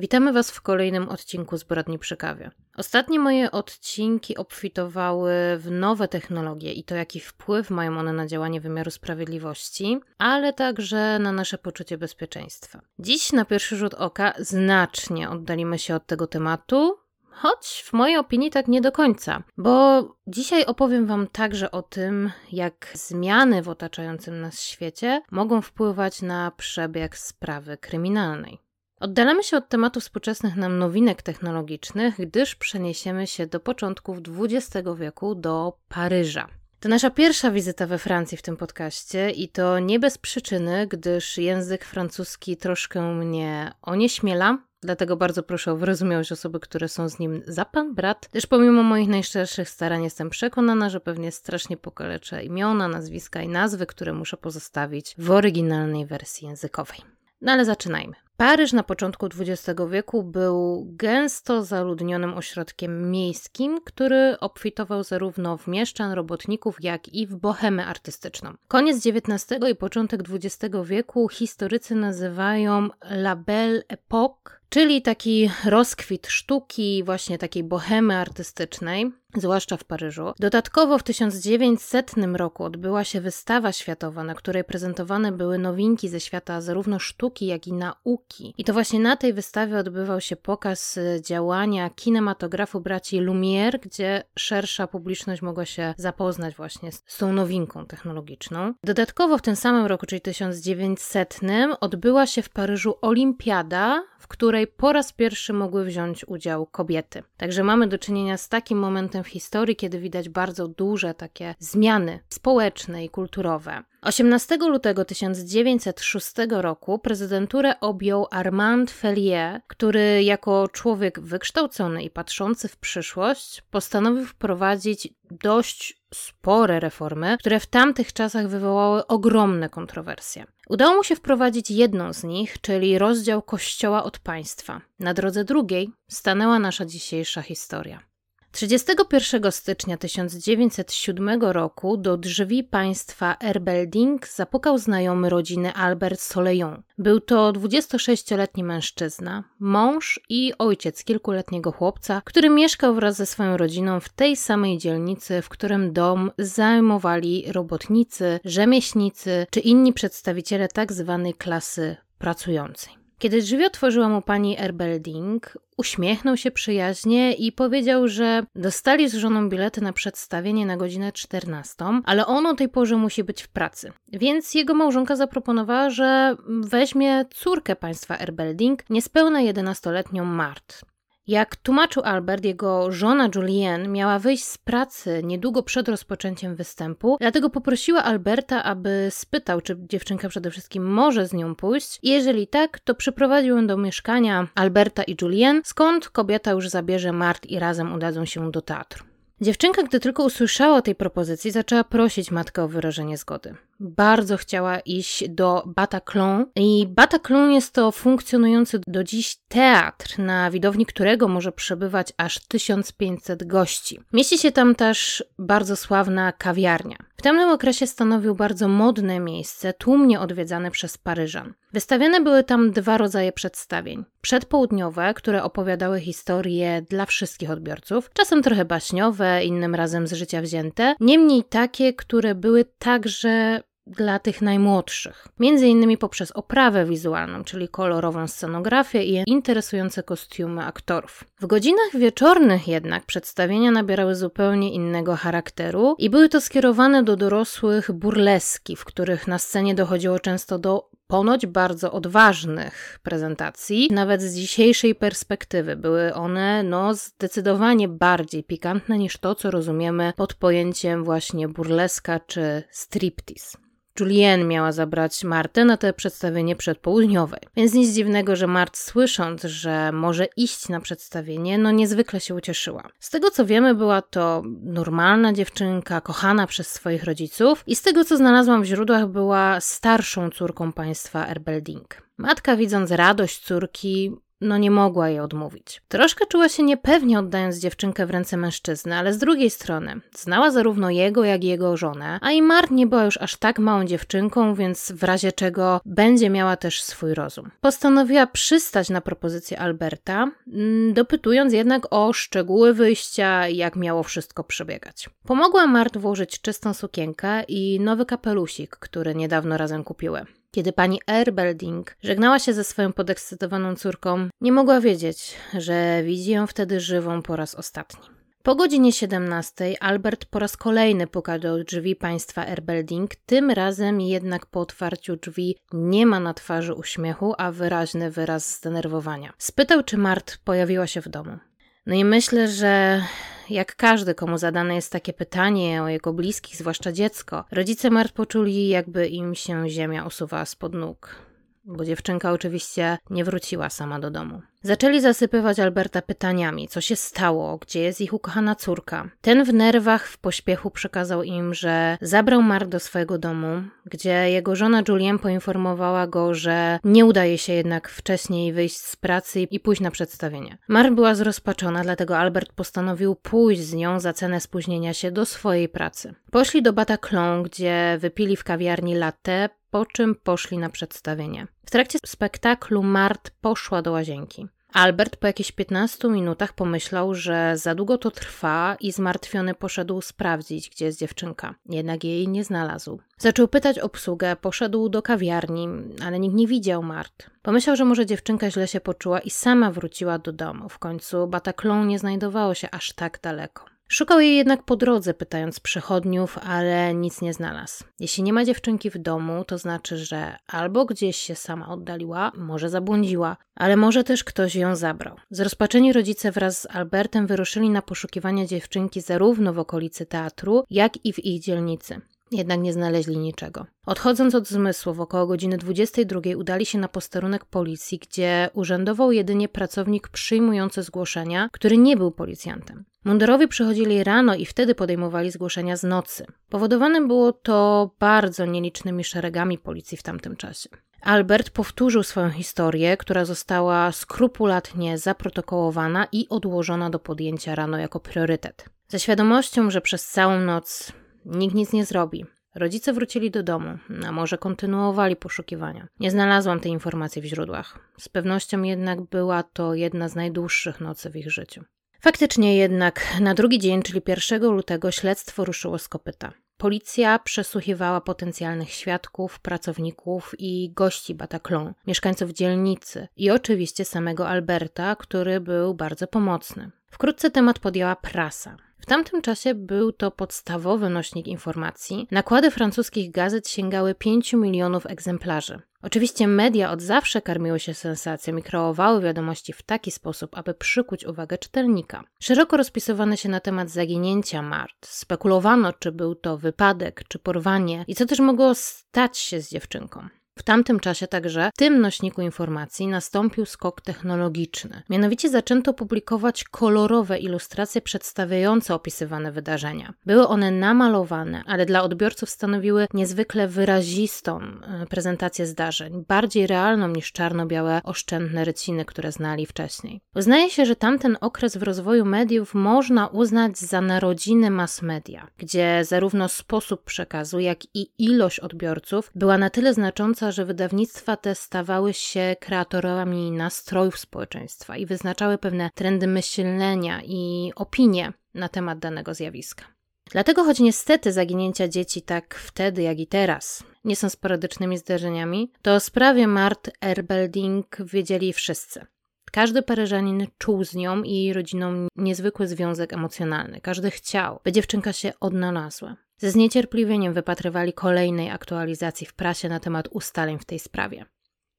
Witamy Was w kolejnym odcinku Zbrodni przy kawie. Ostatnie moje odcinki obfitowały w nowe technologie i to, jaki wpływ mają one na działanie wymiaru sprawiedliwości, ale także na nasze poczucie bezpieczeństwa. Dziś na pierwszy rzut oka znacznie oddalimy się od tego tematu, choć w mojej opinii tak nie do końca, bo dzisiaj opowiem Wam także o tym, jak zmiany w otaczającym nas świecie mogą wpływać na przebieg sprawy kryminalnej. Oddalamy się od tematu współczesnych nam nowinek technologicznych, gdyż przeniesiemy się do początków XX wieku do Paryża. To nasza pierwsza wizyta we Francji w tym podcaście i to nie bez przyczyny, gdyż język francuski troszkę mnie onieśmiela, Dlatego bardzo proszę o wyrozumiałość osoby, które są z nim za pan brat, gdyż pomimo moich najszczerszych starań jestem przekonana, że pewnie strasznie pokaleczę imiona, nazwiska i nazwy, które muszę pozostawić w oryginalnej wersji językowej. No ale zaczynajmy. Paryż na początku XX wieku był gęsto zaludnionym ośrodkiem miejskim, który obfitował zarówno w mieszczan, robotników, jak i w bohemę artystyczną. Koniec XIX i początek XX wieku historycy nazywają La Belle Époque, czyli taki rozkwit sztuki, właśnie takiej bohemy artystycznej, zwłaszcza w Paryżu. Dodatkowo w 1900 roku odbyła się wystawa światowa, na której prezentowane były nowinki ze świata zarówno sztuki, jak i nauki. I to właśnie na tej wystawie odbywał się pokaz e, działania kinematografu braci Lumière, gdzie szersza publiczność mogła się zapoznać właśnie z tą nowinką technologiczną. Dodatkowo w tym samym roku, czyli 1900, odbyła się w Paryżu Olimpiada, w której po raz pierwszy mogły wziąć udział kobiety. Także mamy do czynienia z takim momentem w historii, kiedy widać bardzo duże takie zmiany społeczne i kulturowe. 18 lutego 1906 roku prezydenturę objął Armand Fellier, który jako człowiek wykształcony i patrzący w przyszłość postanowił wprowadzić dość spore reformy, które w tamtych czasach wywołały ogromne kontrowersje. Udało mu się wprowadzić jedną z nich, czyli rozdział Kościoła od państwa. Na drodze drugiej stanęła nasza dzisiejsza historia. 31 stycznia 1907 roku do drzwi państwa Erbelding zapukał znajomy rodziny Albert Soleillon. Był to 26-letni mężczyzna, mąż i ojciec kilkuletniego chłopca, który mieszkał wraz ze swoją rodziną w tej samej dzielnicy, w którym dom zajmowali robotnicy, rzemieślnicy czy inni przedstawiciele tzw. Tak klasy pracującej. Kiedy drzwi otworzyła mu pani Erbelding, uśmiechnął się przyjaźnie i powiedział, że dostali z żoną bilety na przedstawienie na godzinę 14, ale on o tej porze musi być w pracy. Więc jego małżonka zaproponowała, że weźmie córkę państwa Erbelding, niespełna 11-letnią Mart. Jak tłumaczył Albert, jego żona Julienne miała wyjść z pracy niedługo przed rozpoczęciem występu, dlatego poprosiła Alberta, aby spytał, czy dziewczynka przede wszystkim może z nią pójść. Jeżeli tak, to przyprowadził ją do mieszkania Alberta i Julienne, skąd kobieta już zabierze Mart i razem udadzą się do teatru. Dziewczynka, gdy tylko usłyszała tej propozycji, zaczęła prosić matkę o wyrażenie zgody. Bardzo chciała iść do Bataclan i Bataclan jest to funkcjonujący do dziś teatr, na widowni którego może przebywać aż 1500 gości. Mieści się tam też bardzo sławna kawiarnia. W tamtym okresie stanowił bardzo modne miejsce, tłumnie odwiedzane przez Paryżan. Wystawiane były tam dwa rodzaje przedstawień. Przedpołudniowe, które opowiadały historie dla wszystkich odbiorców, czasem trochę baśniowe, innym razem z życia wzięte, niemniej takie, które były także dla tych najmłodszych. Między innymi poprzez oprawę wizualną, czyli kolorową scenografię i interesujące kostiumy aktorów. W godzinach wieczornych jednak przedstawienia nabierały zupełnie innego charakteru i były to skierowane do dorosłych burleski, w których na scenie dochodziło często do ponoć bardzo odważnych prezentacji. Nawet z dzisiejszej perspektywy były one no zdecydowanie bardziej pikantne niż to, co rozumiemy pod pojęciem właśnie burleska czy striptease. Julienne miała zabrać Martę na to przedstawienie przedpołudniowe. Więc nic dziwnego, że Mart słysząc, że może iść na przedstawienie, no niezwykle się ucieszyła. Z tego co wiemy, była to normalna dziewczynka, kochana przez swoich rodziców i z tego co znalazłam w źródłach, była starszą córką państwa Erbelding. Matka widząc radość córki, no nie mogła jej odmówić. Troszkę czuła się niepewnie oddając dziewczynkę w ręce mężczyzny, ale z drugiej strony znała zarówno jego, jak i jego żonę, a i Mart nie była już aż tak małą dziewczynką, więc w razie czego będzie miała też swój rozum. Postanowiła przystać na propozycję Alberta, mm, dopytując jednak o szczegóły wyjścia jak miało wszystko przebiegać. Pomogła Mart włożyć czystą sukienkę i nowy kapelusik, który niedawno razem kupiły. Kiedy pani Erbelding żegnała się ze swoją podekscytowaną córką, nie mogła wiedzieć, że widzi ją wtedy żywą po raz ostatni. Po godzinie 17 Albert po raz kolejny puka do drzwi państwa Erbelding, tym razem jednak po otwarciu drzwi nie ma na twarzy uśmiechu, a wyraźny wyraz zdenerwowania. Spytał, czy Mart pojawiła się w domu. No i myślę, że jak każdy, komu zadane jest takie pytanie o jego bliskich, zwłaszcza dziecko, rodzice Mart poczuli, jakby im się ziemia usuwała spod nóg bo dziewczynka oczywiście nie wróciła sama do domu. Zaczęli zasypywać Alberta pytaniami, co się stało, gdzie jest ich ukochana córka. Ten w nerwach, w pośpiechu przekazał im, że zabrał Mark do swojego domu, gdzie jego żona Julien poinformowała go, że nie udaje się jednak wcześniej wyjść z pracy i pójść na przedstawienie. Mark była zrozpaczona, dlatego Albert postanowił pójść z nią za cenę spóźnienia się do swojej pracy. Poszli do Bataclan, gdzie wypili w kawiarni latte, po czym poszli na przedstawienie. W trakcie spektaklu Mart poszła do łazienki. Albert po jakichś 15 minutach pomyślał, że za długo to trwa i zmartwiony poszedł sprawdzić, gdzie jest dziewczynka. Jednak jej nie znalazł. Zaczął pytać obsługę, poszedł do kawiarni, ale nikt nie widział Mart. Pomyślał, że może dziewczynka źle się poczuła i sama wróciła do domu. W końcu Bataclan nie znajdowało się aż tak daleko. Szukał jej jednak po drodze, pytając przechodniów, ale nic nie znalazł. Jeśli nie ma dziewczynki w domu, to znaczy, że albo gdzieś się sama oddaliła, może zabłądziła, ale może też ktoś ją zabrał. Zrozpaczeni rodzice wraz z Albertem wyruszyli na poszukiwania dziewczynki zarówno w okolicy teatru, jak i w ich dzielnicy. Jednak nie znaleźli niczego. Odchodząc od zmysłów około godziny 22 udali się na posterunek policji, gdzie urzędował jedynie pracownik przyjmujący zgłoszenia, który nie był policjantem. Mundurowi przychodzili rano i wtedy podejmowali zgłoszenia z nocy. Powodowane było to bardzo nielicznymi szeregami policji w tamtym czasie. Albert powtórzył swoją historię, która została skrupulatnie zaprotokołowana i odłożona do podjęcia rano jako priorytet. Ze świadomością, że przez całą noc nikt nic nie zrobi, Rodzice wrócili do domu, a może kontynuowali poszukiwania. Nie znalazłam tej informacji w źródłach. Z pewnością jednak była to jedna z najdłuższych nocy w ich życiu. Faktycznie jednak na drugi dzień, czyli 1 lutego, śledztwo ruszyło z kopyta. Policja przesłuchiwała potencjalnych świadków, pracowników i gości Bataclan, mieszkańców dzielnicy i oczywiście samego Alberta, który był bardzo pomocny. Wkrótce temat podjęła prasa. W tamtym czasie był to podstawowy nośnik informacji. Nakłady francuskich gazet sięgały 5 milionów egzemplarzy. Oczywiście media od zawsze karmiły się sensacją i kreowały wiadomości w taki sposób, aby przykuć uwagę czytelnika. Szeroko rozpisywano się na temat zaginięcia Mart. Spekulowano, czy był to wypadek, czy porwanie i co też mogło stać się z dziewczynką. W tamtym czasie także w tym nośniku informacji nastąpił skok technologiczny. Mianowicie zaczęto publikować kolorowe ilustracje przedstawiające opisywane wydarzenia. Były one namalowane, ale dla odbiorców stanowiły niezwykle wyrazistą e, prezentację zdarzeń, bardziej realną niż czarno-białe oszczędne ryciny, które znali wcześniej. Uznaje się, że tamten okres w rozwoju mediów można uznać za narodziny mass media, gdzie zarówno sposób przekazu, jak i ilość odbiorców była na tyle znacząca, że wydawnictwa te stawały się kreatorami nastrojów społeczeństwa i wyznaczały pewne trendy myślenia i opinie na temat danego zjawiska. Dlatego, choć niestety zaginięcia dzieci tak wtedy, jak i teraz nie są sporadycznymi zdarzeniami, to o sprawie Mart Erbelding wiedzieli wszyscy. Każdy Paryżanin czuł z nią i jej rodziną niezwykły związek emocjonalny. Każdy chciał, by dziewczynka się odnalazła. Ze zniecierpliwieniem wypatrywali kolejnej aktualizacji w prasie na temat ustaleń w tej sprawie.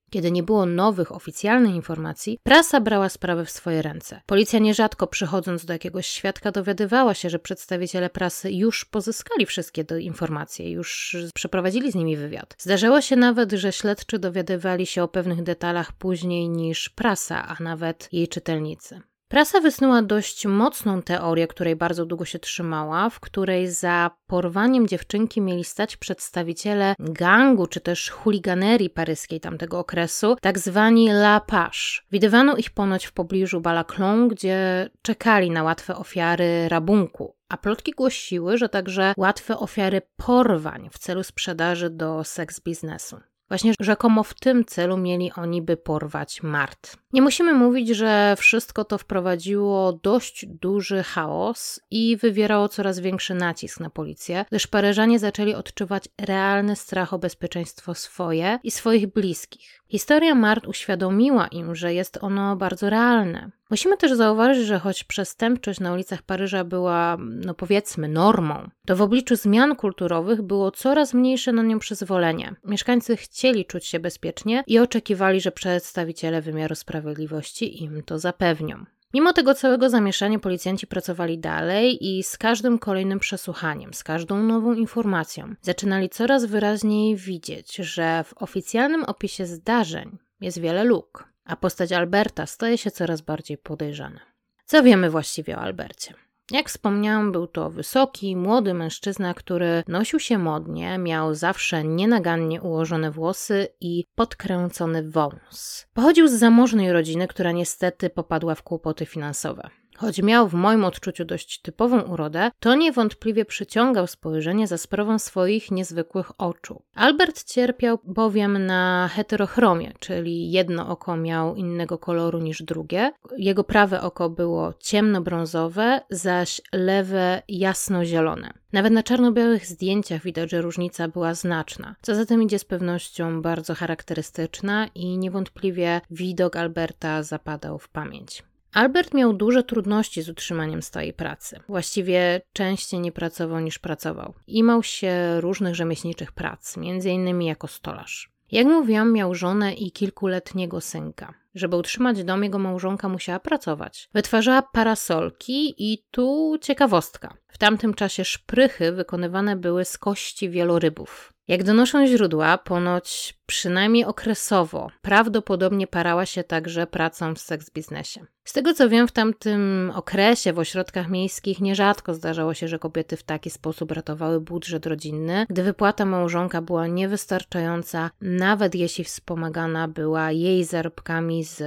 Kiedy nie było nowych, oficjalnych informacji, prasa brała sprawę w swoje ręce. Policja nierzadko przychodząc do jakiegoś świadka dowiadywała się, że przedstawiciele prasy już pozyskali wszystkie te informacje, już przeprowadzili z nimi wywiad. Zdarzało się nawet, że śledczy dowiadywali się o pewnych detalach później niż prasa, a nawet jej czytelnicy. Prasa wysnuła dość mocną teorię, której bardzo długo się trzymała, w której za porwaniem dziewczynki mieli stać przedstawiciele gangu czy też chuliganerii paryskiej tamtego okresu, tak zwani La Page. Widywano ich ponoć w pobliżu Balaclon, gdzie czekali na łatwe ofiary rabunku. A plotki głosiły, że także łatwe ofiary porwań w celu sprzedaży do seks biznesu. Właśnie rzekomo w tym celu mieli oni by porwać Mart. Nie musimy mówić, że wszystko to wprowadziło dość duży chaos i wywierało coraz większy nacisk na policję, gdyż Paryżanie zaczęli odczuwać realny strach o bezpieczeństwo swoje i swoich bliskich. Historia Mart uświadomiła im, że jest ono bardzo realne. Musimy też zauważyć, że choć przestępczość na ulicach Paryża była, no powiedzmy, normą, to w obliczu zmian kulturowych było coraz mniejsze na nią przyzwolenie. Mieszkańcy chcieli czuć się bezpiecznie i oczekiwali, że przedstawiciele wymiaru sprawiedliwości im to zapewnią. Mimo tego całego zamieszania policjanci pracowali dalej i z każdym kolejnym przesłuchaniem, z każdą nową informacją zaczynali coraz wyraźniej widzieć, że w oficjalnym opisie zdarzeń jest wiele luk a postać Alberta staje się coraz bardziej podejrzana. Co wiemy właściwie o Albercie? Jak wspomniałam, był to wysoki, młody mężczyzna, który nosił się modnie, miał zawsze nienagannie ułożone włosy i podkręcony wąs. Pochodził z zamożnej rodziny, która niestety popadła w kłopoty finansowe. Choć miał w moim odczuciu dość typową urodę, to niewątpliwie przyciągał spojrzenie za sprawą swoich niezwykłych oczu. Albert cierpiał bowiem na heterochromię, czyli jedno oko miał innego koloru niż drugie. Jego prawe oko było ciemnobrązowe, zaś lewe jasnozielone. Nawet na czarno-białych zdjęciach widać, że różnica była znaczna. Co za tym idzie z pewnością bardzo charakterystyczna i niewątpliwie widok Alberta zapadał w pamięć. Albert miał duże trudności z utrzymaniem stałej pracy. Właściwie częściej nie pracował niż pracował. Imał się różnych rzemieślniczych prac, m.in. jako stolarz. Jak mówiłam, miał żonę i kilkuletniego synka. Żeby utrzymać dom, jego małżonka musiała pracować. Wytwarzała parasolki i tu ciekawostka. W tamtym czasie szprychy wykonywane były z kości wielorybów. Jak donoszą źródła, ponoć przynajmniej okresowo prawdopodobnie parała się także pracą w seks biznesie. Z tego co wiem, w tamtym okresie w ośrodkach miejskich nierzadko zdarzało się, że kobiety w taki sposób ratowały budżet rodzinny, gdy wypłata małżonka była niewystarczająca, nawet jeśli wspomagana była jej zarobkami z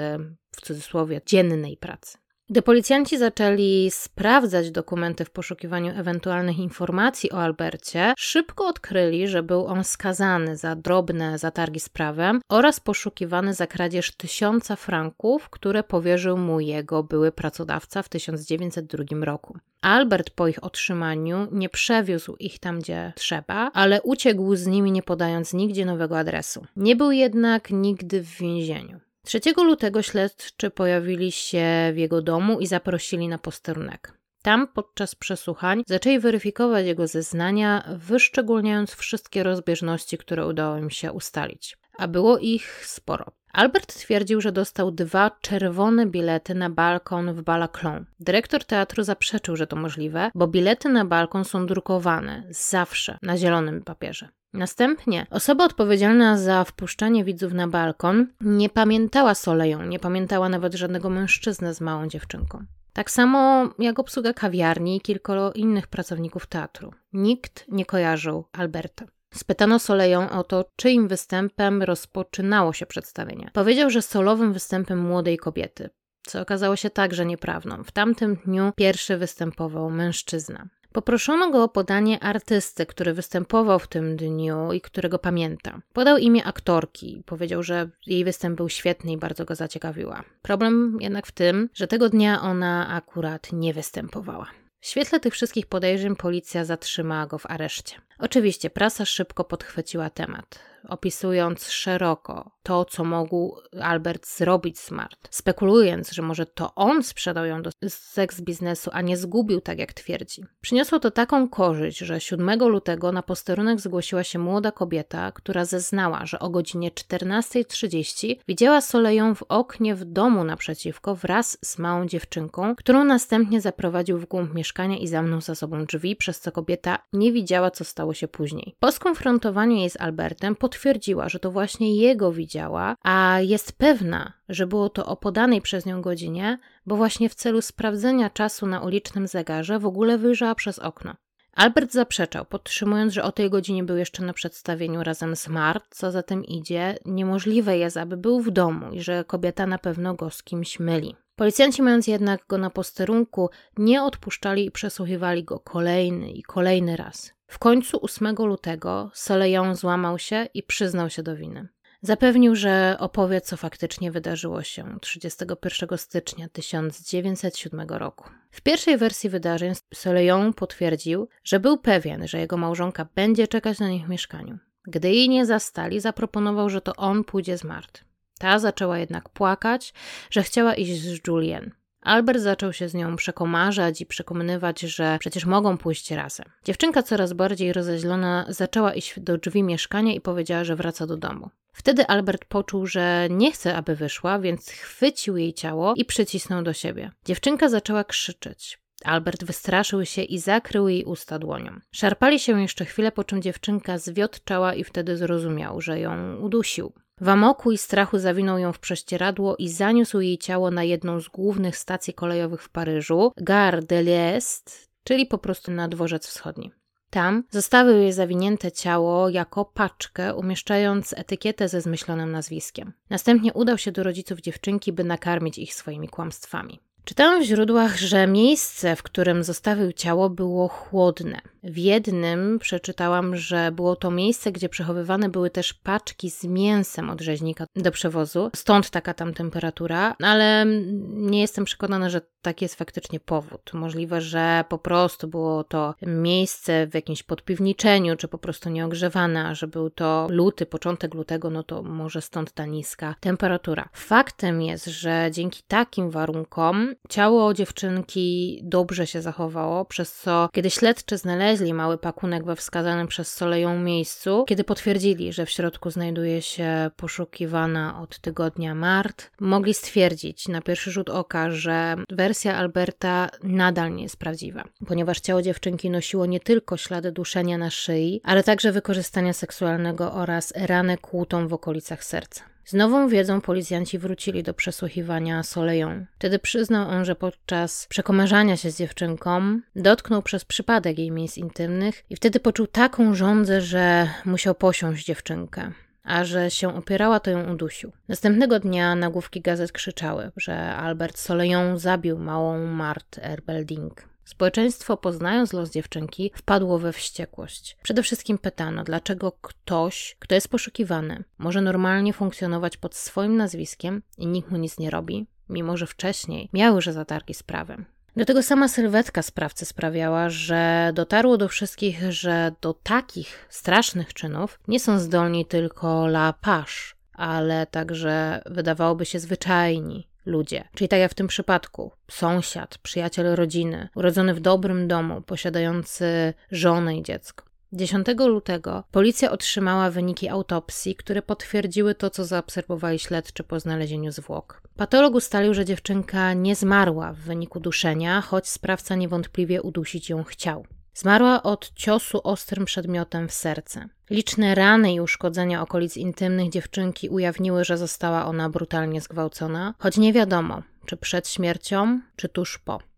w cudzysłowie dziennej pracy. Gdy policjanci zaczęli sprawdzać dokumenty w poszukiwaniu ewentualnych informacji o Albercie, szybko odkryli, że był on skazany za drobne zatargi z prawem oraz poszukiwany za kradzież tysiąca franków, które powierzył mu jego były pracodawca w 1902 roku. Albert po ich otrzymaniu nie przewiózł ich tam, gdzie trzeba, ale uciekł z nimi, nie podając nigdzie nowego adresu. Nie był jednak nigdy w więzieniu. 3 lutego śledczy pojawili się w jego domu i zaprosili na posterunek. Tam podczas przesłuchań zaczęli weryfikować jego zeznania, wyszczególniając wszystkie rozbieżności, które udało im się ustalić. A było ich sporo. Albert twierdził, że dostał dwa czerwone bilety na balkon w Balaclon. Dyrektor teatru zaprzeczył, że to możliwe, bo bilety na balkon są drukowane zawsze na zielonym papierze. Następnie osoba odpowiedzialna za wpuszczanie widzów na balkon nie pamiętała Soleją, nie pamiętała nawet żadnego mężczyznę z małą dziewczynką. Tak samo jak obsługa kawiarni i kilku innych pracowników teatru. Nikt nie kojarzył Alberta. Spytano Soleją o to, czyim występem rozpoczynało się przedstawienie. Powiedział, że solowym występem młodej kobiety, co okazało się także nieprawdą. W tamtym dniu pierwszy występował mężczyzna. Poproszono go o podanie artysty, który występował w tym dniu i którego pamięta. Podał imię aktorki. Powiedział, że jej występ był świetny i bardzo go zaciekawiła. Problem jednak w tym, że tego dnia ona akurat nie występowała. W świetle tych wszystkich podejrzeń policja zatrzymała go w areszcie. Oczywiście prasa szybko podchwyciła temat, opisując szeroko to, co mógł Albert zrobić Smart, spekulując, że może to on sprzedał ją do seks biznesu, a nie zgubił, tak jak twierdzi. Przyniosło to taką korzyść, że 7 lutego na posterunek zgłosiła się młoda kobieta, która zeznała, że o godzinie 14.30 widziała Soleją w oknie w domu naprzeciwko wraz z małą dziewczynką, którą następnie zaprowadził w głąb mieszkania i zamknął za sobą drzwi, przez co kobieta nie widziała, co stało się później. Po skonfrontowaniu jej z Albertem potwierdziła, że to właśnie jego widziała, a jest pewna, że było to o podanej przez nią godzinie, bo właśnie w celu sprawdzenia czasu na ulicznym zegarze w ogóle wyjrzała przez okno. Albert zaprzeczał, podtrzymując, że o tej godzinie był jeszcze na przedstawieniu razem z Mart, co za tym idzie, niemożliwe jest, aby był w domu i że kobieta na pewno go z kimś myli. Policjanci, mając jednak go na posterunku, nie odpuszczali i przesłuchiwali go kolejny i kolejny raz. W końcu 8 lutego Soleją złamał się i przyznał się do winy. Zapewnił, że opowie, co faktycznie wydarzyło się 31 stycznia 1907 roku. W pierwszej wersji wydarzeń Soleją potwierdził, że był pewien, że jego małżonka będzie czekać na nich w mieszkaniu. Gdy jej nie zastali, zaproponował, że to on pójdzie z Mart. Ta zaczęła jednak płakać, że chciała iść z Julien. Albert zaczął się z nią przekomarzać i przekonywać, że przecież mogą pójść razem. Dziewczynka coraz bardziej rozeźlona zaczęła iść do drzwi mieszkania i powiedziała, że wraca do domu. Wtedy Albert poczuł, że nie chce, aby wyszła, więc chwycił jej ciało i przycisnął do siebie. Dziewczynka zaczęła krzyczeć. Albert wystraszył się i zakrył jej usta dłonią. Szarpali się jeszcze chwilę, po czym dziewczynka zwiotczała i wtedy zrozumiał, że ją udusił. W amoku i strachu zawinął ją w prześcieradło i zaniósł jej ciało na jedną z głównych stacji kolejowych w Paryżu, Gare de l'Est, czyli po prostu na dworzec wschodni. Tam zostawił jej zawinięte ciało jako paczkę, umieszczając etykietę ze zmyślonym nazwiskiem. Następnie udał się do rodziców dziewczynki, by nakarmić ich swoimi kłamstwami. Czytałem w źródłach, że miejsce, w którym zostawił ciało, było chłodne. W jednym przeczytałam, że było to miejsce, gdzie przechowywane były też paczki z mięsem od rzeźnika do przewozu, stąd taka tam temperatura, ale nie jestem przekonana, że taki jest faktycznie powód. Możliwe, że po prostu było to miejsce w jakimś podpiwniczeniu, czy po prostu nieogrzewane, a że był to luty, początek lutego, no to może stąd ta niska temperatura. Faktem jest, że dzięki takim warunkom ciało dziewczynki dobrze się zachowało, przez co kiedy śledczy znaleźli mały pakunek we wskazanym przez Soleją miejscu, kiedy potwierdzili, że w środku znajduje się poszukiwana od tygodnia Mart, mogli stwierdzić na pierwszy rzut oka, że wersja Alberta nadal nie jest prawdziwa, ponieważ ciało dziewczynki nosiło nie tylko ślady duszenia na szyi, ale także wykorzystania seksualnego oraz ranę kłutą w okolicach serca. Z nową wiedzą policjanci wrócili do przesłuchiwania Soleją. Wtedy przyznał on, że podczas przekomarzania się z dziewczynką dotknął przez przypadek jej miejsc intymnych i wtedy poczuł taką żądzę, że musiał posiąść dziewczynkę a że się opierała, to ją udusił. Następnego dnia nagłówki gazet krzyczały, że Albert Soleją zabił małą Mart Erbelding. Społeczeństwo, poznając los dziewczynki, wpadło we wściekłość. Przede wszystkim pytano, dlaczego ktoś, kto jest poszukiwany, może normalnie funkcjonować pod swoim nazwiskiem i nikt mu nic nie robi, mimo że wcześniej miały już zatargi z prawem. Do tego sama sylwetka sprawcy sprawiała, że dotarło do wszystkich, że do takich strasznych czynów nie są zdolni tylko la page, ale także wydawałoby się zwyczajni ludzie. Czyli tak jak w tym przypadku, sąsiad, przyjaciel rodziny, urodzony w dobrym domu, posiadający żonę i dziecko. 10 lutego policja otrzymała wyniki autopsji, które potwierdziły to, co zaobserwowali śledczy po znalezieniu zwłok. Patolog ustalił, że dziewczynka nie zmarła w wyniku duszenia, choć sprawca niewątpliwie udusić ją chciał. Zmarła od ciosu ostrym przedmiotem w serce. Liczne rany i uszkodzenia okolic intymnych dziewczynki ujawniły, że została ona brutalnie zgwałcona, choć nie wiadomo, czy przed śmiercią, czy tuż po.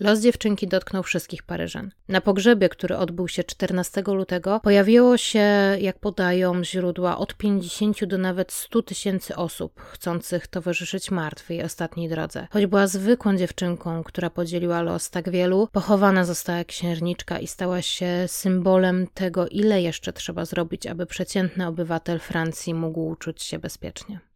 Los dziewczynki dotknął wszystkich Paryżan. Na pogrzebie, który odbył się 14 lutego, pojawiło się, jak podają źródła, od 50 do nawet 100 tysięcy osób chcących towarzyszyć martwej ostatniej drodze. Choć była zwykłą dziewczynką, która podzieliła los tak wielu, pochowana została księżniczka i stała się symbolem tego, ile jeszcze trzeba zrobić, aby przeciętny obywatel Francji mógł czuć się bezpiecznie.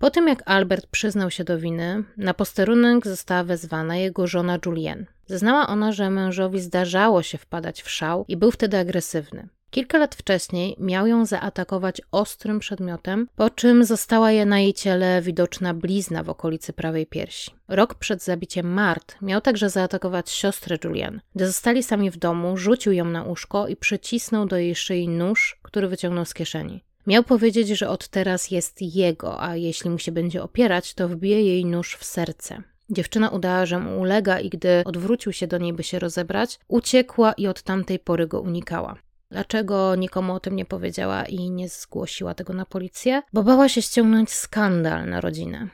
Po tym jak Albert przyznał się do winy, na posterunek została wezwana jego żona Julienne. Zeznała ona, że mężowi zdarzało się wpadać w szał i był wtedy agresywny. Kilka lat wcześniej miał ją zaatakować ostrym przedmiotem, po czym została je na jej ciele widoczna blizna w okolicy prawej piersi. Rok przed zabiciem Mart miał także zaatakować siostrę Julian. Gdy zostali sami w domu, rzucił ją na łóżko i przycisnął do jej szyi nóż, który wyciągnął z kieszeni. Miał powiedzieć, że od teraz jest jego, a jeśli mu się będzie opierać, to wbije jej nóż w serce. Dziewczyna udała, że mu ulega i gdy odwrócił się do niej, by się rozebrać, uciekła i od tamtej pory go unikała. Dlaczego nikomu o tym nie powiedziała i nie zgłosiła tego na policję? Bo bała się ściągnąć skandal na rodzinę.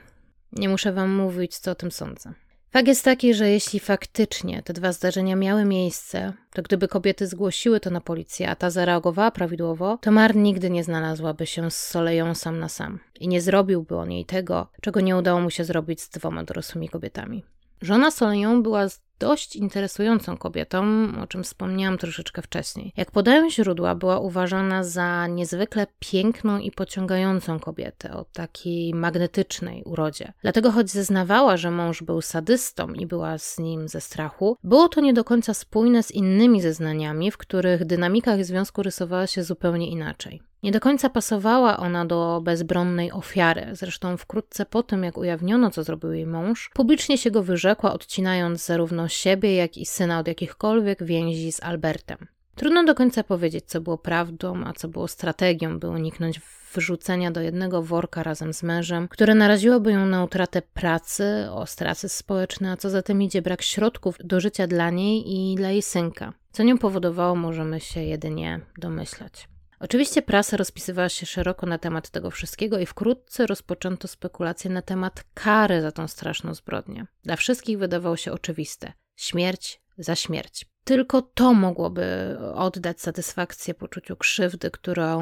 Nie muszę wam mówić, co o tym sądzę. Fakt jest taki, że jeśli faktycznie te dwa zdarzenia miały miejsce, to gdyby kobiety zgłosiły to na policję, a ta zareagowała prawidłowo, to Mar nigdy nie znalazłaby się z Soleją sam na sam i nie zrobiłby on jej tego, czego nie udało mu się zrobić z dwoma dorosłymi kobietami. Żona Soleją była dość interesującą kobietą, o czym wspomniałam troszeczkę wcześniej. Jak podają źródła, była uważana za niezwykle piękną i pociągającą kobietę o takiej magnetycznej urodzie. Dlatego, choć zeznawała, że mąż był sadystą i była z nim ze strachu, było to nie do końca spójne z innymi zeznaniami, w których dynamika ich związku rysowała się zupełnie inaczej. Nie do końca pasowała ona do bezbronnej ofiary. Zresztą wkrótce po tym, jak ujawniono, co zrobił jej mąż, publicznie się go wyrzekła, odcinając zarówno siebie, jak i syna od jakichkolwiek więzi z Albertem. Trudno do końca powiedzieć, co było prawdą, a co było strategią, by uniknąć wyrzucenia do jednego worka razem z mężem, które naraziłoby ją na utratę pracy, o straty społeczne, a co za tym idzie brak środków do życia dla niej i dla jej synka. Co nią powodowało, możemy się jedynie domyślać. Oczywiście prasa rozpisywała się szeroko na temat tego wszystkiego i wkrótce rozpoczęto spekulacje na temat kary za tą straszną zbrodnię. Dla wszystkich wydawało się oczywiste: śmierć za śmierć. Tylko to mogłoby oddać satysfakcję poczuciu krzywdy, którą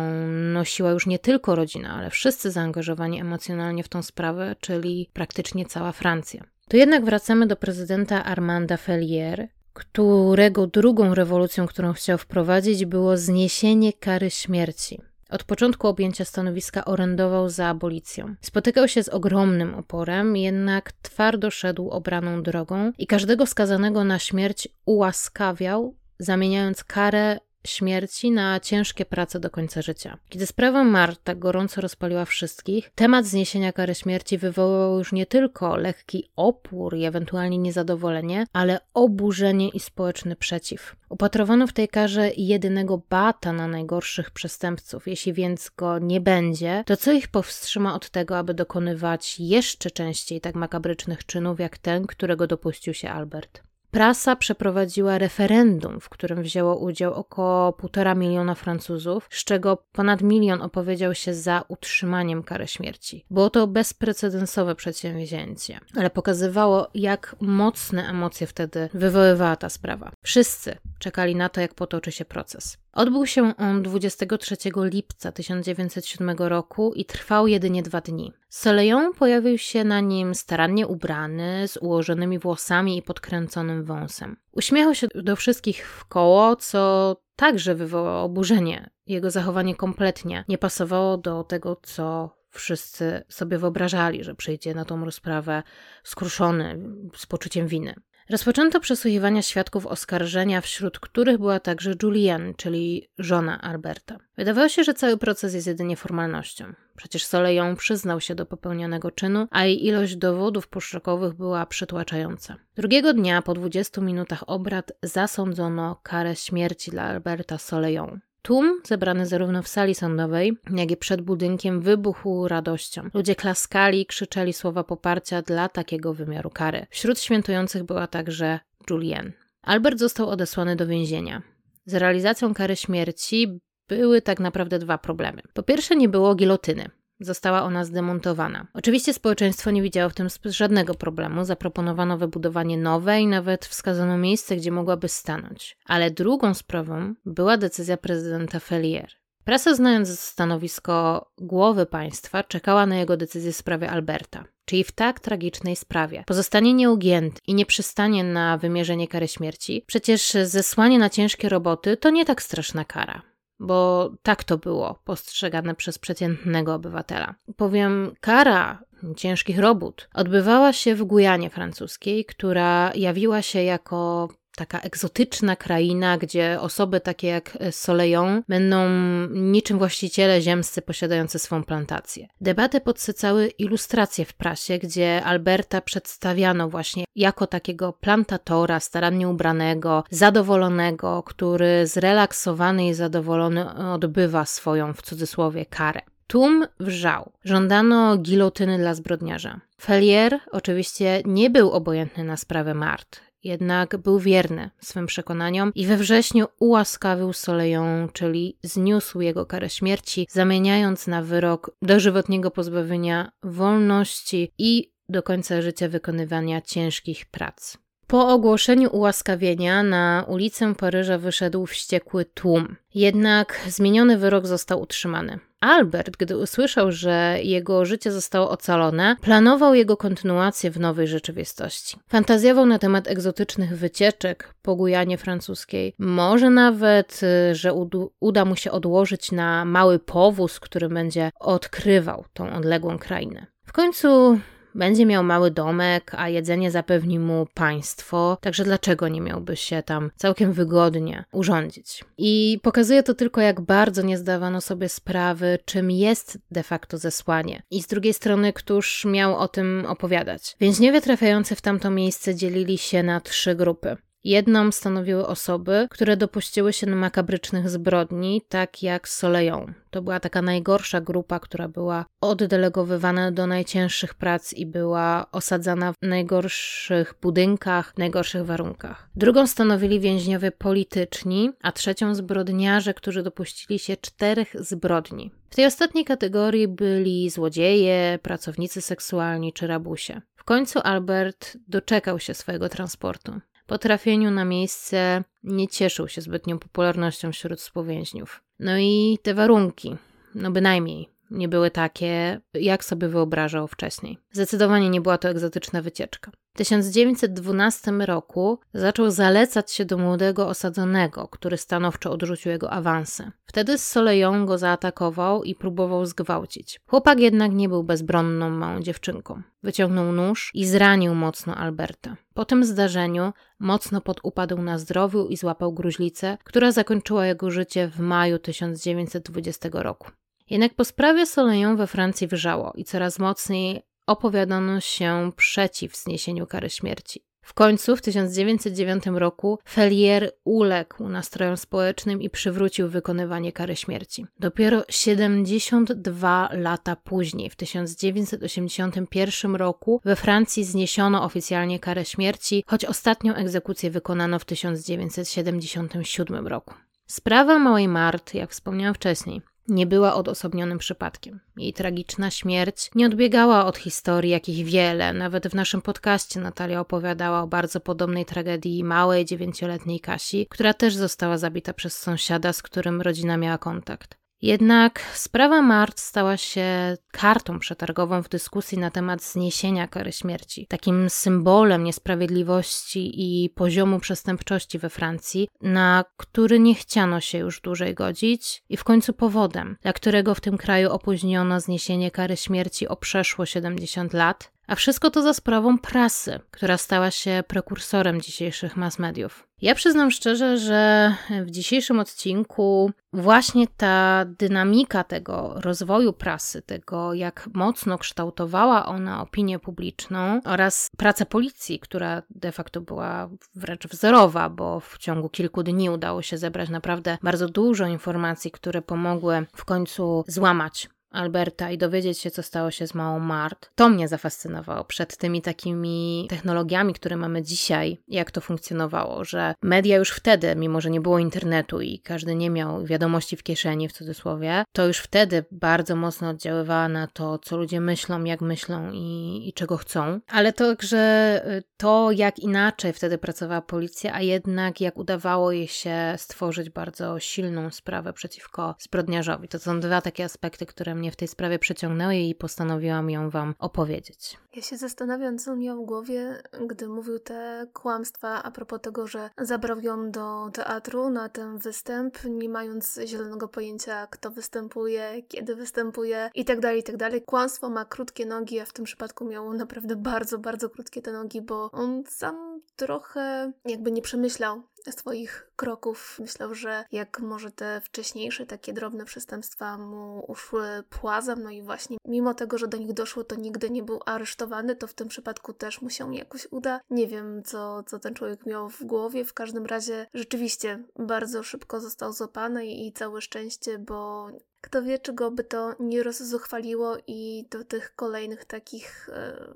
nosiła już nie tylko rodzina, ale wszyscy zaangażowani emocjonalnie w tą sprawę, czyli praktycznie cała Francja. To jednak wracamy do prezydenta Armanda Fellier, którego drugą rewolucją, którą chciał wprowadzić, było zniesienie kary śmierci. Od początku objęcia stanowiska orędował za abolicją. Spotykał się z ogromnym oporem, jednak twardo szedł obraną drogą i każdego skazanego na śmierć ułaskawiał, zamieniając karę śmierci na ciężkie prace do końca życia. Kiedy sprawa Marta gorąco rozpaliła wszystkich, temat zniesienia kary śmierci wywołał już nie tylko lekki opór i ewentualnie niezadowolenie, ale oburzenie i społeczny przeciw. Upatrowano w tej karze jedynego bata na najgorszych przestępców. Jeśli więc go nie będzie, to co ich powstrzyma od tego, aby dokonywać jeszcze częściej tak makabrycznych czynów jak ten, którego dopuścił się Albert? Prasa przeprowadziła referendum, w którym wzięło udział około półtora miliona Francuzów, z czego ponad milion opowiedział się za utrzymaniem kary śmierci. Było to bezprecedensowe przedsięwzięcie, ale pokazywało, jak mocne emocje wtedy wywoływała ta sprawa. Wszyscy czekali na to, jak potoczy się proces. Odbył się on 23 lipca 1907 roku i trwał jedynie dwa dni. Soleil pojawił się na nim starannie ubrany, z ułożonymi włosami i podkręconym wąsem. Uśmiechał się do wszystkich w koło, co także wywołało oburzenie. Jego zachowanie kompletnie nie pasowało do tego, co wszyscy sobie wyobrażali, że przyjdzie na tą rozprawę skruszony, z poczuciem winy. Rozpoczęto przesłuchiwania świadków oskarżenia, wśród których była także Julianne, czyli żona Alberta. Wydawało się, że cały proces jest jedynie formalnością. Przecież Soleil przyznał się do popełnionego czynu, a jej ilość dowodów poszczekowych była przytłaczająca. Drugiego dnia, po 20 minutach obrad, zasądzono karę śmierci dla Alberta Soleil. Tłum, zebrany zarówno w sali sądowej, jak i przed budynkiem, wybuchł radością. Ludzie klaskali krzyczeli słowa poparcia dla takiego wymiaru kary. Wśród świętujących była także Julienne. Albert został odesłany do więzienia. Z realizacją kary śmierci były tak naprawdę dwa problemy. Po pierwsze, nie było gilotyny. Została ona zdemontowana. Oczywiście społeczeństwo nie widziało w tym żadnego problemu. Zaproponowano wybudowanie nowej nawet wskazano miejsce, gdzie mogłaby stanąć. Ale drugą sprawą była decyzja prezydenta Fellier. Prasa, znając stanowisko głowy państwa, czekała na jego decyzję w sprawie Alberta. Czyli w tak tragicznej sprawie pozostanie nieugięty i nie przystanie na wymierzenie kary śmierci, przecież zesłanie na ciężkie roboty to nie tak straszna kara bo tak to było postrzegane przez przeciętnego obywatela. Powiem, kara ciężkich robót odbywała się w Gujanie francuskiej, która jawiła się jako taka egzotyczna kraina, gdzie osoby takie jak Soleil będą niczym właściciele ziemscy posiadający swą plantację. Debatę podsycały ilustracje w prasie, gdzie Alberta przedstawiano właśnie jako takiego plantatora, starannie ubranego, zadowolonego, który zrelaksowany i zadowolony odbywa swoją w cudzysłowie karę. Tłum wrzał. Żądano gilotyny dla zbrodniarza. Fellier oczywiście nie był obojętny na sprawę Mart jednak był wierny swym przekonaniom i we wrześniu ułaskawił Soleją, czyli zniósł jego karę śmierci, zamieniając na wyrok dożywotniego pozbawienia wolności i do końca życia wykonywania ciężkich prac. Po ogłoszeniu ułaskawienia na ulicę Paryża wyszedł wściekły tłum. Jednak zmieniony wyrok został utrzymany. Albert, gdy usłyszał, że jego życie zostało ocalone, planował jego kontynuację w nowej rzeczywistości. Fantazjował na temat egzotycznych wycieczek po Gujanie francuskiej, może nawet, y, że uda mu się odłożyć na mały powóz, który będzie odkrywał tą odległą krainę. W końcu będzie miał mały domek, a jedzenie zapewni mu państwo, także dlaczego nie miałby się tam całkiem wygodnie urządzić? I pokazuje to tylko, jak bardzo nie zdawano sobie sprawy, czym jest de facto zesłanie. I z drugiej strony, któż miał o tym opowiadać? Więźniowie trafiający w tamto miejsce dzielili się na trzy grupy. Jedną stanowiły osoby, które dopuściły się makabrycznych zbrodni, tak jak Soleją. To była taka najgorsza grupa, która była oddelegowywana do najcięższych prac i była osadzana w najgorszych budynkach, w najgorszych warunkach. Drugą stanowili więźniowie polityczni, a trzecią zbrodniarze, którzy dopuścili się czterech zbrodni. W tej ostatniej kategorii byli złodzieje, pracownicy seksualni czy rabusie. W końcu Albert doczekał się swojego transportu. Po trafieniu na miejsce nie cieszył się zbytnią popularnością wśród współwięźniów. No i te warunki, no bynajmniej, nie były takie, jak sobie wyobrażał wcześniej. Zdecydowanie nie była to egzotyczna wycieczka. W 1912 roku zaczął zalecać się do młodego osadzonego, który stanowczo odrzucił jego awanse. Wtedy Soleją go zaatakował i próbował zgwałcić. Chłopak jednak nie był bezbronną małą dziewczynką. Wyciągnął nóż i zranił mocno Alberta. Po tym zdarzeniu mocno podupadł na zdrowiu i złapał gruźlicę, która zakończyła jego życie w maju 1920 roku. Jednak po sprawie Soleją we Francji wrzało i coraz mocniej opowiadano się przeciw zniesieniu kary śmierci. W końcu w 1909 roku Fellier uległ nastrojom społecznym i przywrócił wykonywanie kary śmierci. Dopiero 72 lata później, w 1981 roku, we Francji zniesiono oficjalnie karę śmierci, choć ostatnią egzekucję wykonano w 1977 roku. Sprawa Małej Mart, jak wspomniałam wcześniej, nie była odosobnionym przypadkiem. Jej tragiczna śmierć nie odbiegała od historii, jakich wiele. Nawet w naszym podcaście Natalia opowiadała o bardzo podobnej tragedii małej dziewięcioletniej Kasi, która też została zabita przez sąsiada, z którym rodzina miała kontakt. Jednak sprawa Mart stała się kartą przetargową w dyskusji na temat zniesienia kary śmierci, takim symbolem niesprawiedliwości i poziomu przestępczości we Francji, na który nie chciano się już dłużej godzić, i w końcu powodem, dla którego w tym kraju opóźniono zniesienie kary śmierci o przeszło 70 lat, a wszystko to za sprawą prasy, która stała się prekursorem dzisiejszych mass mediów. Ja przyznam szczerze, że w dzisiejszym odcinku właśnie ta dynamika tego rozwoju prasy, tego jak mocno kształtowała ona opinię publiczną oraz pracę policji, która de facto była wręcz wzorowa, bo w ciągu kilku dni udało się zebrać naprawdę bardzo dużo informacji, które pomogły w końcu złamać Alberta i dowiedzieć się, co stało się z małą Mart, to mnie zafascynowało przed tymi takimi technologiami, które mamy dzisiaj, jak to funkcjonowało, że media już wtedy, mimo że nie było internetu i każdy nie miał wiadomości w kieszeni, w cudzysłowie, to już wtedy bardzo mocno oddziaływała na to, co ludzie myślą, jak myślą i, i czego chcą. Ale także y, to, jak inaczej wtedy pracowała policja, a jednak jak udawało jej się stworzyć bardzo silną sprawę przeciwko zbrodniarzowi. To są dwa takie aspekty, które mnie mnie w tej sprawie przeciągnęły i postanowiłam ją Wam opowiedzieć. Ja się zastanawiam, co miał w głowie, gdy mówił te kłamstwa a propos tego, że zabrał ją do teatru na ten występ, nie mając zielonego pojęcia, kto występuje, kiedy występuje itd., tak itd. Tak Kłamstwo ma krótkie nogi, a w tym przypadku miało naprawdę bardzo, bardzo krótkie te nogi, bo on sam trochę jakby nie przemyślał swoich kroków. Myślał, że jak może te wcześniejsze takie drobne przestępstwa mu uszły płazem, no i właśnie mimo tego, że do nich doszło, to nigdy nie był aresztowany, to w tym przypadku też mu się jakoś uda. Nie wiem, co, co ten człowiek miał w głowie. W każdym razie rzeczywiście bardzo szybko został złapany i całe szczęście, bo Kto wie, czy go by to nie rozzuchwaliło i do tych kolejnych takich e,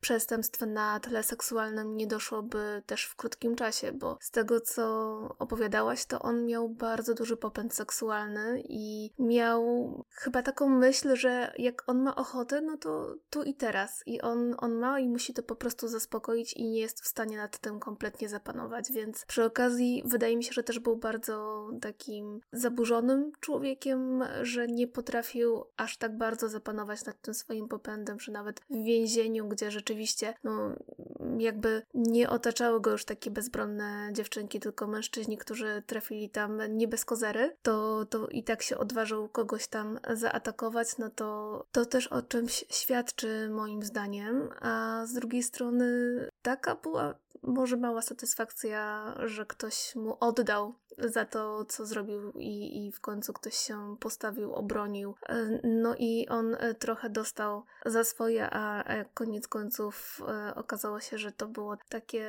przestępstw na tle seksualnym nie doszłoby też w krótkim czasie, bo z tego, co opowiadałaś, to on miał bardzo duży popęd seksualny i miał chyba taką myśl, że jak on ma ochotę, no to tu i teraz. I on, on ma i musi to po prostu zaspokoić i nie jest w stanie nad tym kompletnie zapanować, więc przy okazji wydaje mi się, że też był bardzo takim zaburzonym człowiekiem, że nie potrafił aż tak bardzo zapanować nad tym swoim popędem, że nawet w więzieniu, gdzie rzeczywiście no, jakby nie otaczały go już takie bezbronne dziewczynki, tylko mężczyźni, którzy trafili tam nie bez kozery, to, to i tak się odważył kogoś tam zaatakować, no to, to też o czymś świadczy moim zdaniem, a z drugiej strony taka była może mała satysfakcja, że ktoś mu oddał za to, co zrobił i, i w końcu ktoś się postawił, obronił. E, no i on e, trochę dostał za swoje, a koniec końców e, okazało się, że to było takie,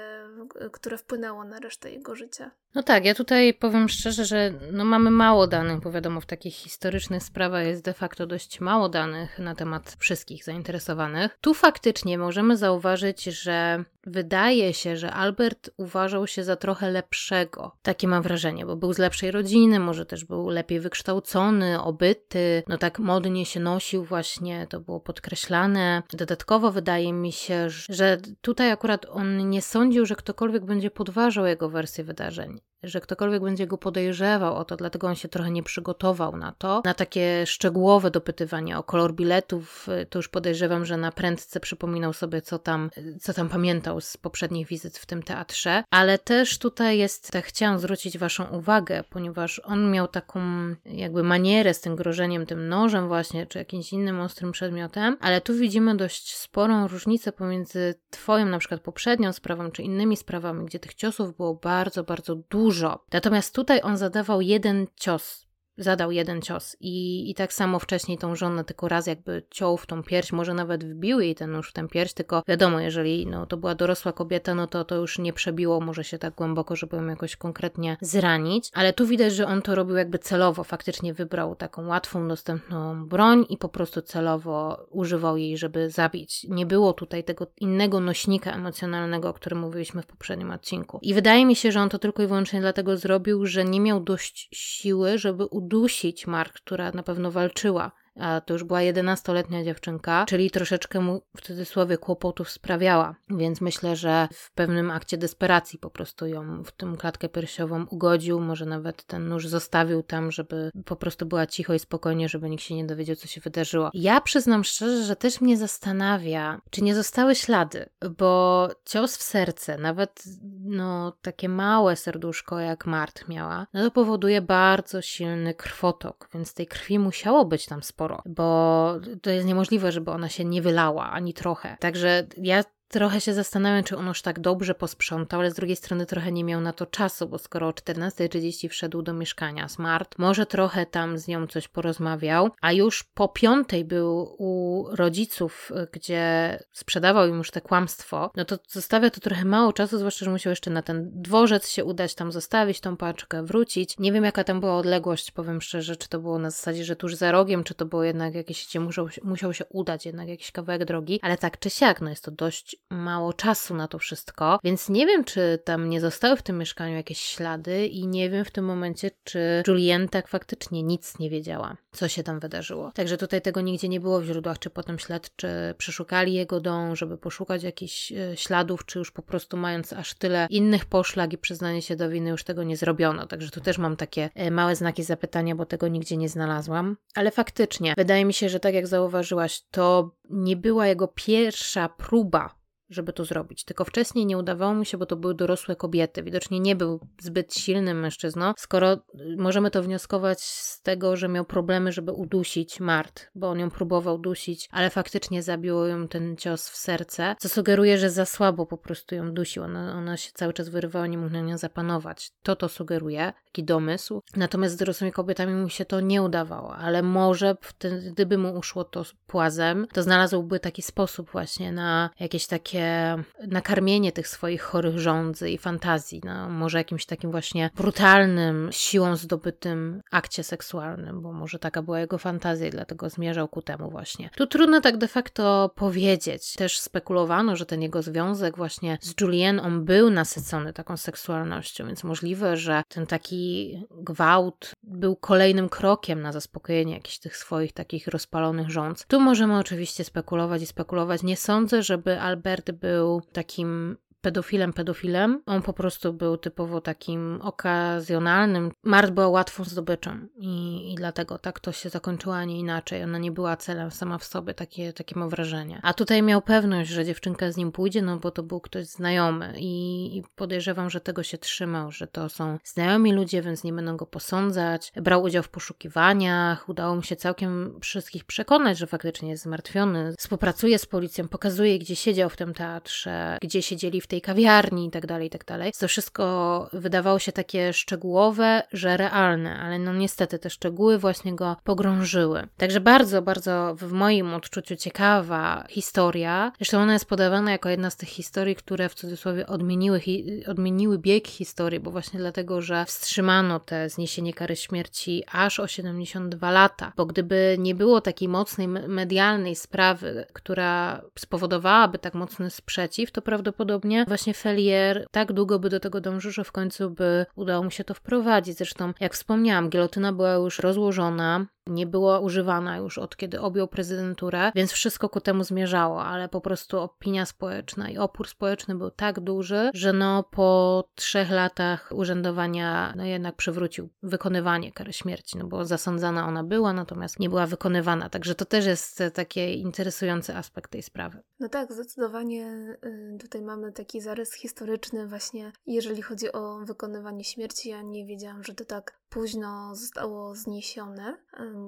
które wpłynęło na resztę jego życia. No tak, ja tutaj powiem szczerze, że no mamy mało danych, bo wiadomo, w takich historycznych sprawach jest de facto dość mało danych na temat wszystkich zainteresowanych. Tu faktycznie możemy zauważyć, że wydaje się, że Albert uważał się za trochę lepszego. Takie mam wrażenie, bo był z lepszej rodziny, może też był lepiej wykształcony, obyty, no tak modnie się nosił właśnie, to było podkreślane. Dodatkowo wydaje mi się, że tutaj akurat on nie sądził, że ktokolwiek będzie podważał jego wersję wydarzeń że ktokolwiek będzie go podejrzewał o to, dlatego on się trochę nie przygotował na to, na takie szczegółowe dopytywanie o kolor biletów. To już podejrzewam, że na prędce przypominał sobie, co tam, co tam pamiętał z poprzednich wizyt w tym teatrze. Ale też tutaj jest, tak chciałam zwrócić Waszą uwagę, ponieważ on miał taką jakby manierę z tym grożeniem tym nożem, właśnie, czy jakimś innym ostrym przedmiotem, ale tu widzimy dość sporą różnicę pomiędzy Twoją na przykład poprzednią sprawą, czy innymi sprawami, gdzie tych ciosów było bardzo, bardzo dużo dużo. Natomiast tutaj on zadawał jeden cios zadał jeden cios i, i tak samo wcześniej tą żonę tylko raz jakby ciął w tą pierś, może nawet wbił jej ten nóż w tę pierś, tylko wiadomo, jeżeli no, to była dorosła kobieta, no to to już nie przebiło może się tak głęboko, żeby ją jakoś konkretnie zranić, ale tu widać, że on to robił jakby celowo, faktycznie wybrał taką łatwą, dostępną broń i po prostu celowo używał jej, żeby zabić. Nie było tutaj tego innego nośnika emocjonalnego, o którym mówiliśmy w poprzednim odcinku. I wydaje mi się, że on to tylko i wyłącznie dlatego zrobił, że nie miał dość siły, żeby udusić Mark, która na pewno walczyła a to już była 11-letnia dziewczynka, czyli troszeczkę mu w cudzysłowie kłopotów sprawiała. Więc myślę, że w pewnym akcie desperacji po prostu ją w tym klatkę piersiową ugodził, może nawet ten nóż zostawił tam, żeby po prostu była cicho i spokojnie, żeby nikt się nie dowiedział, co się wydarzyło. Ja przyznam szczerze, że też mnie zastanawia, czy nie zostały ślady, bo cios w serce, nawet no takie małe serduszko jak Mart miała, no to powoduje bardzo silny krwotok, więc tej krwi musiało być tam sporo sporo, bo to jest niemożliwe, żeby ona się nie wylała ani trochę. Także ja Trochę się zastanawiam, czy on już tak dobrze posprzątał, ale z drugiej strony trochę nie miał na to czasu, bo skoro o 14.30 wszedł do mieszkania Smart, może trochę tam z nią coś porozmawiał, a już po piątej był u rodziców, gdzie sprzedawał im już te kłamstwo, no to zostawia to trochę mało czasu, zwłaszcza, że musiał jeszcze na ten dworzec się udać, tam zostawić tą paczkę, wrócić. Nie wiem, jaka tam była odległość, powiem szczerze, czy to było na zasadzie, że tuż za rogiem, czy to było jednak jakieś, gdzie musiał, musiał się udać, jednak jakiś kawałek drogi, ale tak czy siak, no jest to dość mało czasu na to wszystko, więc nie wiem, czy tam nie zostały w tym mieszkaniu jakieś ślady i nie wiem w tym momencie, czy Julien tak faktycznie nic nie wiedziała, co się tam wydarzyło. Także tutaj tego nigdzie nie było w źródłach, czy potem śledczy przeszukali jego dom, żeby poszukać jakichś e, śladów, czy już po prostu mając aż tyle innych poszlak i przyznanie się do winy już tego nie zrobiono. Także tu też mam takie e, małe znaki zapytania, bo tego nigdzie nie znalazłam. Ale faktycznie, wydaje mi się, że tak jak zauważyłaś, to nie była jego pierwsza próba żeby to zrobić. Tylko wcześniej nie udawało mu się, bo to były dorosłe kobiety. Widocznie nie był zbyt silnym mężczyzną, skoro y, możemy to wnioskować z tego, że miał problemy, żeby udusić Mart, bo on ją próbował dusić, ale faktycznie zabiło ją ten cios w serce, co sugeruje, że za słabo po prostu ją dusił. Ona, ona się cały czas wyrywała, nie mógł na nią zapanować. To to sugeruje, taki domysł. Natomiast z dorosłymi kobietami mu się to nie udawało, ale może wtedy, gdyby mu uszło to płazem, to znalazłby taki sposób właśnie na jakieś takie takie nakarmienie tych swoich chorych żądzy i fantazji, no, może jakimś takim właśnie brutalnym, siłą zdobytym akcie seksualnym, bo może taka była jego fantazja i dlatego zmierzał ku temu właśnie. Tu trudno tak de facto powiedzieć. Też spekulowano, że ten jego związek właśnie z Julien, on był nasycony taką seksualnością, więc możliwe, że ten taki gwałt był kolejnym krokiem na zaspokojenie jakichś tych swoich takich rozpalonych rząd. Tu możemy oczywiście spekulować i spekulować. Nie sądzę, żeby Albert był takim pedofilem, pedofilem. On po prostu był typowo takim okazjonalnym. Mart była łatwą zdobyczą i, i dlatego tak to się zakończyło, a nie inaczej. Ona nie była celem sama w sobie, takie, takie mam wrażenie. A tutaj miał pewność, że dziewczynka z nim pójdzie, no bo to był ktoś znajomy i, i podejrzewam, że tego się trzymał, że to są znajomi ludzie, więc nie będą go posądzać. Brał udział w poszukiwaniach, udało mu się całkiem wszystkich przekonać, że faktycznie jest zmartwiony. Współpracuje z policją, pokazuje, gdzie siedział w tym teatrze, gdzie siedzieli w tej tej kawiarni i tak dalej, i tak dalej. To wszystko wydawało się takie szczegółowe, że realne, ale no niestety te szczegóły właśnie go pogrążyły. Także bardzo, bardzo w moim odczuciu ciekawa historia. Zresztą ona jest podawana jako jedna z tych historii, które w cudzysłowie odmieniły, odmieniły bieg historii, bo właśnie dlatego, że wstrzymano te zniesienie kary śmierci aż o 72 lata. Bo gdyby nie było takiej mocnej medialnej sprawy, która spowodowałaby tak mocny sprzeciw, to prawdopodobnie właśnie Felier tak długo by do tego dążył, że w końcu by udało mu się to wprowadzić. Zresztą, jak wspomniałam, gilotyna była już rozłożona, nie była używana już od kiedy objął prezydenturę, więc wszystko ku temu zmierzało, ale po prostu opinia społeczna i opór społeczny był tak duży, że no po trzech latach urzędowania no jednak przywrócił wykonywanie kary śmierci, no bo zasądzana ona była, natomiast nie była wykonywana, także to też jest taki interesujący aspekt tej sprawy. No tak, zdecydowanie y, tutaj mamy taki zarys historyczny właśnie, jeżeli chodzi o wykonywanie śmierci. Ja nie wiedziałam, że to tak późno zostało zniesione,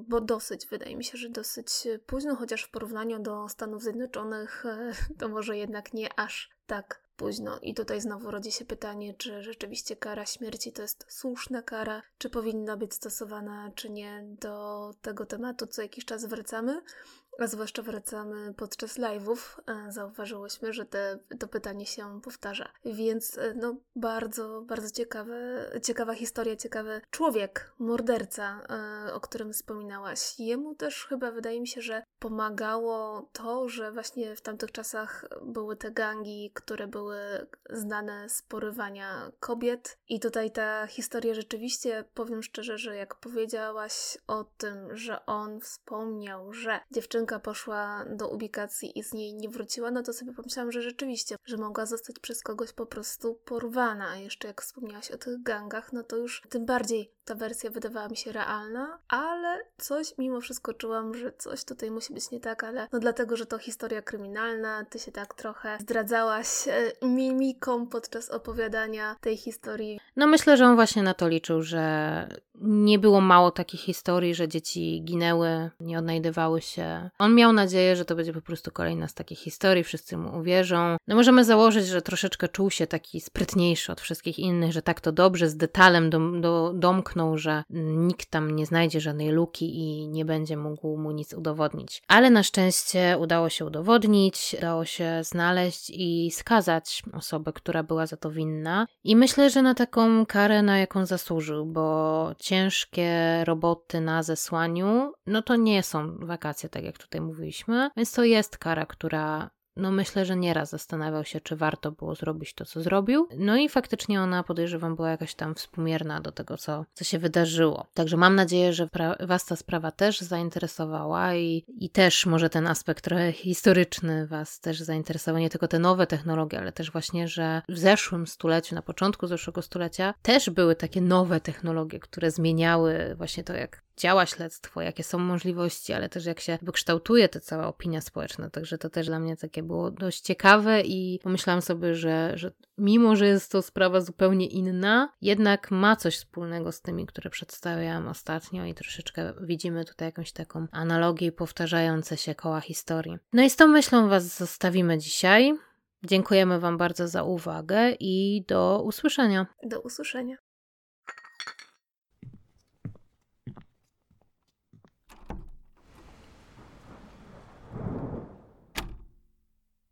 bo dosyć, wydaje mi się, że dosyć późno, chociaż w porównaniu do Stanów Zjednoczonych to może jednak nie aż tak późno. I tutaj znowu rodzi się pytanie, czy rzeczywiście kara śmierci to jest słuszna kara, czy powinna być stosowana, czy nie. Do tego tematu co jakiś czas wracamy. A zwłaszcza wracamy podczas live'ów, zauważyłyśmy, że te, to pytanie się powtarza. Więc e, no bardzo, bardzo ciekawe, ciekawa historia, ciekawy człowiek, morderca, e, o którym wspominałaś. Jemu też chyba wydaje mi się, że pomagało to, że właśnie w tamtych czasach były te gangi, które były znane z porywania kobiet. I tutaj ta historia rzeczywiście, powiem szczerze, że jak powiedziałaś o tym, że on wspomniał, że dziewczynka dziewczynka poszła do ubikacji i z niej nie wróciła, no to sobie pomyślałam, że rzeczywiście, że mogła zostać przez kogoś po prostu porwana. A jeszcze jak wspomniałaś o tych gangach, no to już tym bardziej ta wersja wydawała mi się realna, ale coś mimo wszystko czułam, że coś tutaj musi być nie tak, ale no dlatego, że to historia kryminalna, ty się tak trochę zdradzałaś e, mimiką podczas opowiadania tej historii. No myślę, że on właśnie na to liczył, że nie było mało takich historii, że dzieci ginęły, nie odnajdywały się. On miał nadzieję, że to będzie po prostu kolejna z takich historii, wszyscy mu uwierzą. No możemy założyć, że troszeczkę czuł się taki sprytniejszy od wszystkich innych, że tak to dobrze, z detalem do, do, domknął, że nikt tam nie znajdzie żadnej luki i nie będzie mógł mu nic udowodnić. Ale na szczęście udało się udowodnić, udało się znaleźć i skazać osobę, która była za to winna. I myślę, że na taką karę, na jaką zasłużył, bo ciężkie roboty na zesłaniu, no to nie są wakacje, tak jak tutaj mówiliśmy, więc to jest kara, która no myślę, że nieraz zastanawiał się, czy warto było zrobić to, co zrobił. No i faktycznie ona, podejrzewam, była jakaś tam współmierna do tego, co, co się wydarzyło. Także mam nadzieję, że Was ta sprawa też zainteresowała i, i też może ten aspekt trochę historyczny Was też zainteresował, nie tylko te nowe technologie, ale też właśnie, że w zeszłym stuleciu, na początku zeszłego stulecia też były takie nowe technologie, które zmieniały właśnie to, jak działa śledztwo, jakie są możliwości, ale też jak się wykształtuje ta cała opinia społeczna. Także to też dla mnie takie było dość ciekawe i pomyślałam sobie, że, że mimo, że jest to sprawa zupełnie inna, jednak ma coś wspólnego z tymi, które przedstawiałam ostatnio i troszeczkę widzimy tutaj jakąś taką analogię i powtarzające się koła historii. No i z tą myślą Was zostawimy dzisiaj. Dziękujemy Wam bardzo za uwagę i do usłyszenia. Do usłyszenia.